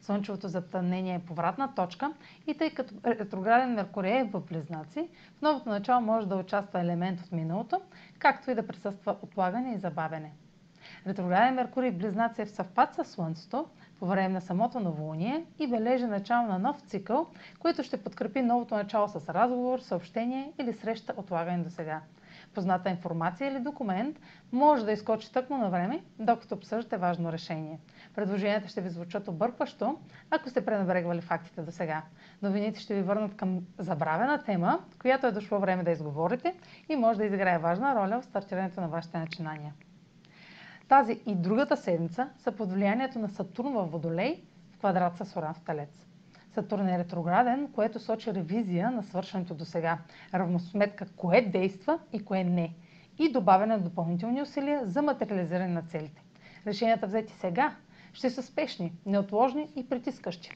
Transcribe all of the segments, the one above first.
Слънчевото затъмнение е повратна точка и тъй като ретрограден Меркурий е в Близнаци, в новото начало може да участва елемент от миналото, както и да присъства отлагане и забавене. Ретрограден Меркурий в Близнаци е в съвпад с Слънцето по време на самото новолуние и бележи начало на нов цикъл, който ще подкрепи новото начало с разговор, съобщение или среща отлагане до сега позната информация или документ може да изкочи тъкмо на време, докато обсъждате важно решение. Предложенията ще ви звучат объркващо, ако сте пренебрегвали фактите до сега. Новините ще ви върнат към забравена тема, която е дошло време да изговорите и може да изиграе важна роля в стартирането на вашите начинания. Тази и другата седмица са под влиянието на Сатурн в Водолей в квадрат с Оран в Талец. Сатурн е ретрограден, което сочи ревизия на свършеното до сега, равносметка кое действа и кое не и добавяне на допълнителни усилия за материализиране на целите. Решенията взети сега ще са спешни, неотложни и притискащи.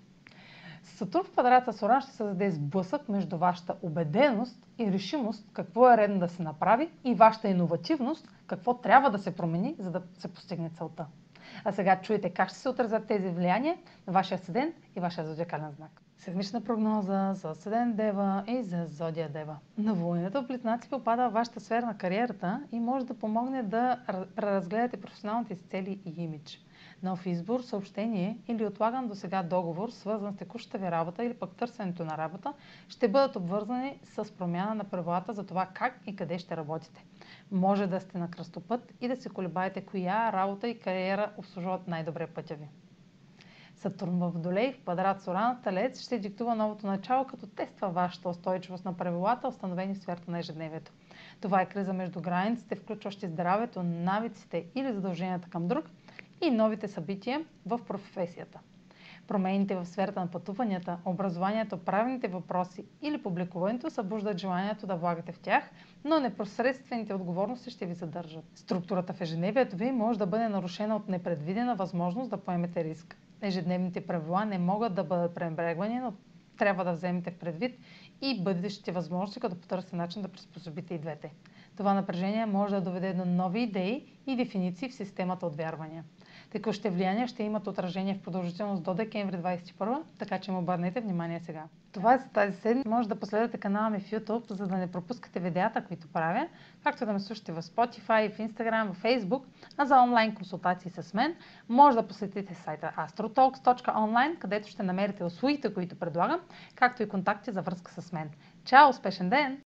Сатурн в квадрата с Оран ще създаде сблъсък между вашата убеденост и решимост какво е редно да се направи и вашата иновативност какво трябва да се промени, за да се постигне целта. А сега чуете как ще се отразят тези влияния на вашия седен и вашия зодиакален знак. Седмична прогноза за Седен Дева и за Зодия Дева. Новолунието в Близнаци попада в вашата сфера на кариерата и може да помогне да преразгледате професионалните си цели и имидж. Нов избор, съобщение или отлаган до сега договор, свързан с текущата ви работа или пък търсенето на работа, ще бъдат обвързани с промяна на правилата за това как и къде ще работите. Може да сте на кръстопът и да се колебаете коя работа и кариера обслужват най-добре пътя ви. Сатурн в Водолей в квадрат с Оран Талец ще диктува новото начало, като тества вашата устойчивост на правилата, установени в сферата на ежедневието. Това е криза между границите, включващи здравето, навиците или задълженията към друг и новите събития в професията. Промените в сферата на пътуванията, образованието, правилните въпроси или публикуването събуждат желанието да влагате в тях, но непосредствените отговорности ще ви задържат. Структурата в ежедневието ви може да бъде нарушена от непредвидена възможност да поемете риск. Ежедневните правила не могат да бъдат пренебрегвани, но трябва да вземете в предвид и бъдещите възможности, като потърсите начин да приспособите и двете. Това напрежение може да доведе до нови идеи и дефиниции в системата от вярвания. Текущите влияния ще имат отражение в продължителност до декември 2021, така че му обърнете внимание сега. Това е за тази седмица. Може да последвате канала ми в YouTube, за да не пропускате видеята, които правя, както да ме слушате в Spotify, в Instagram, в Facebook, а за онлайн консултации с мен може да посетите сайта astrotalks.online, където ще намерите услугите, които предлагам, както и контакти за връзка с мен. Чао! Успешен ден!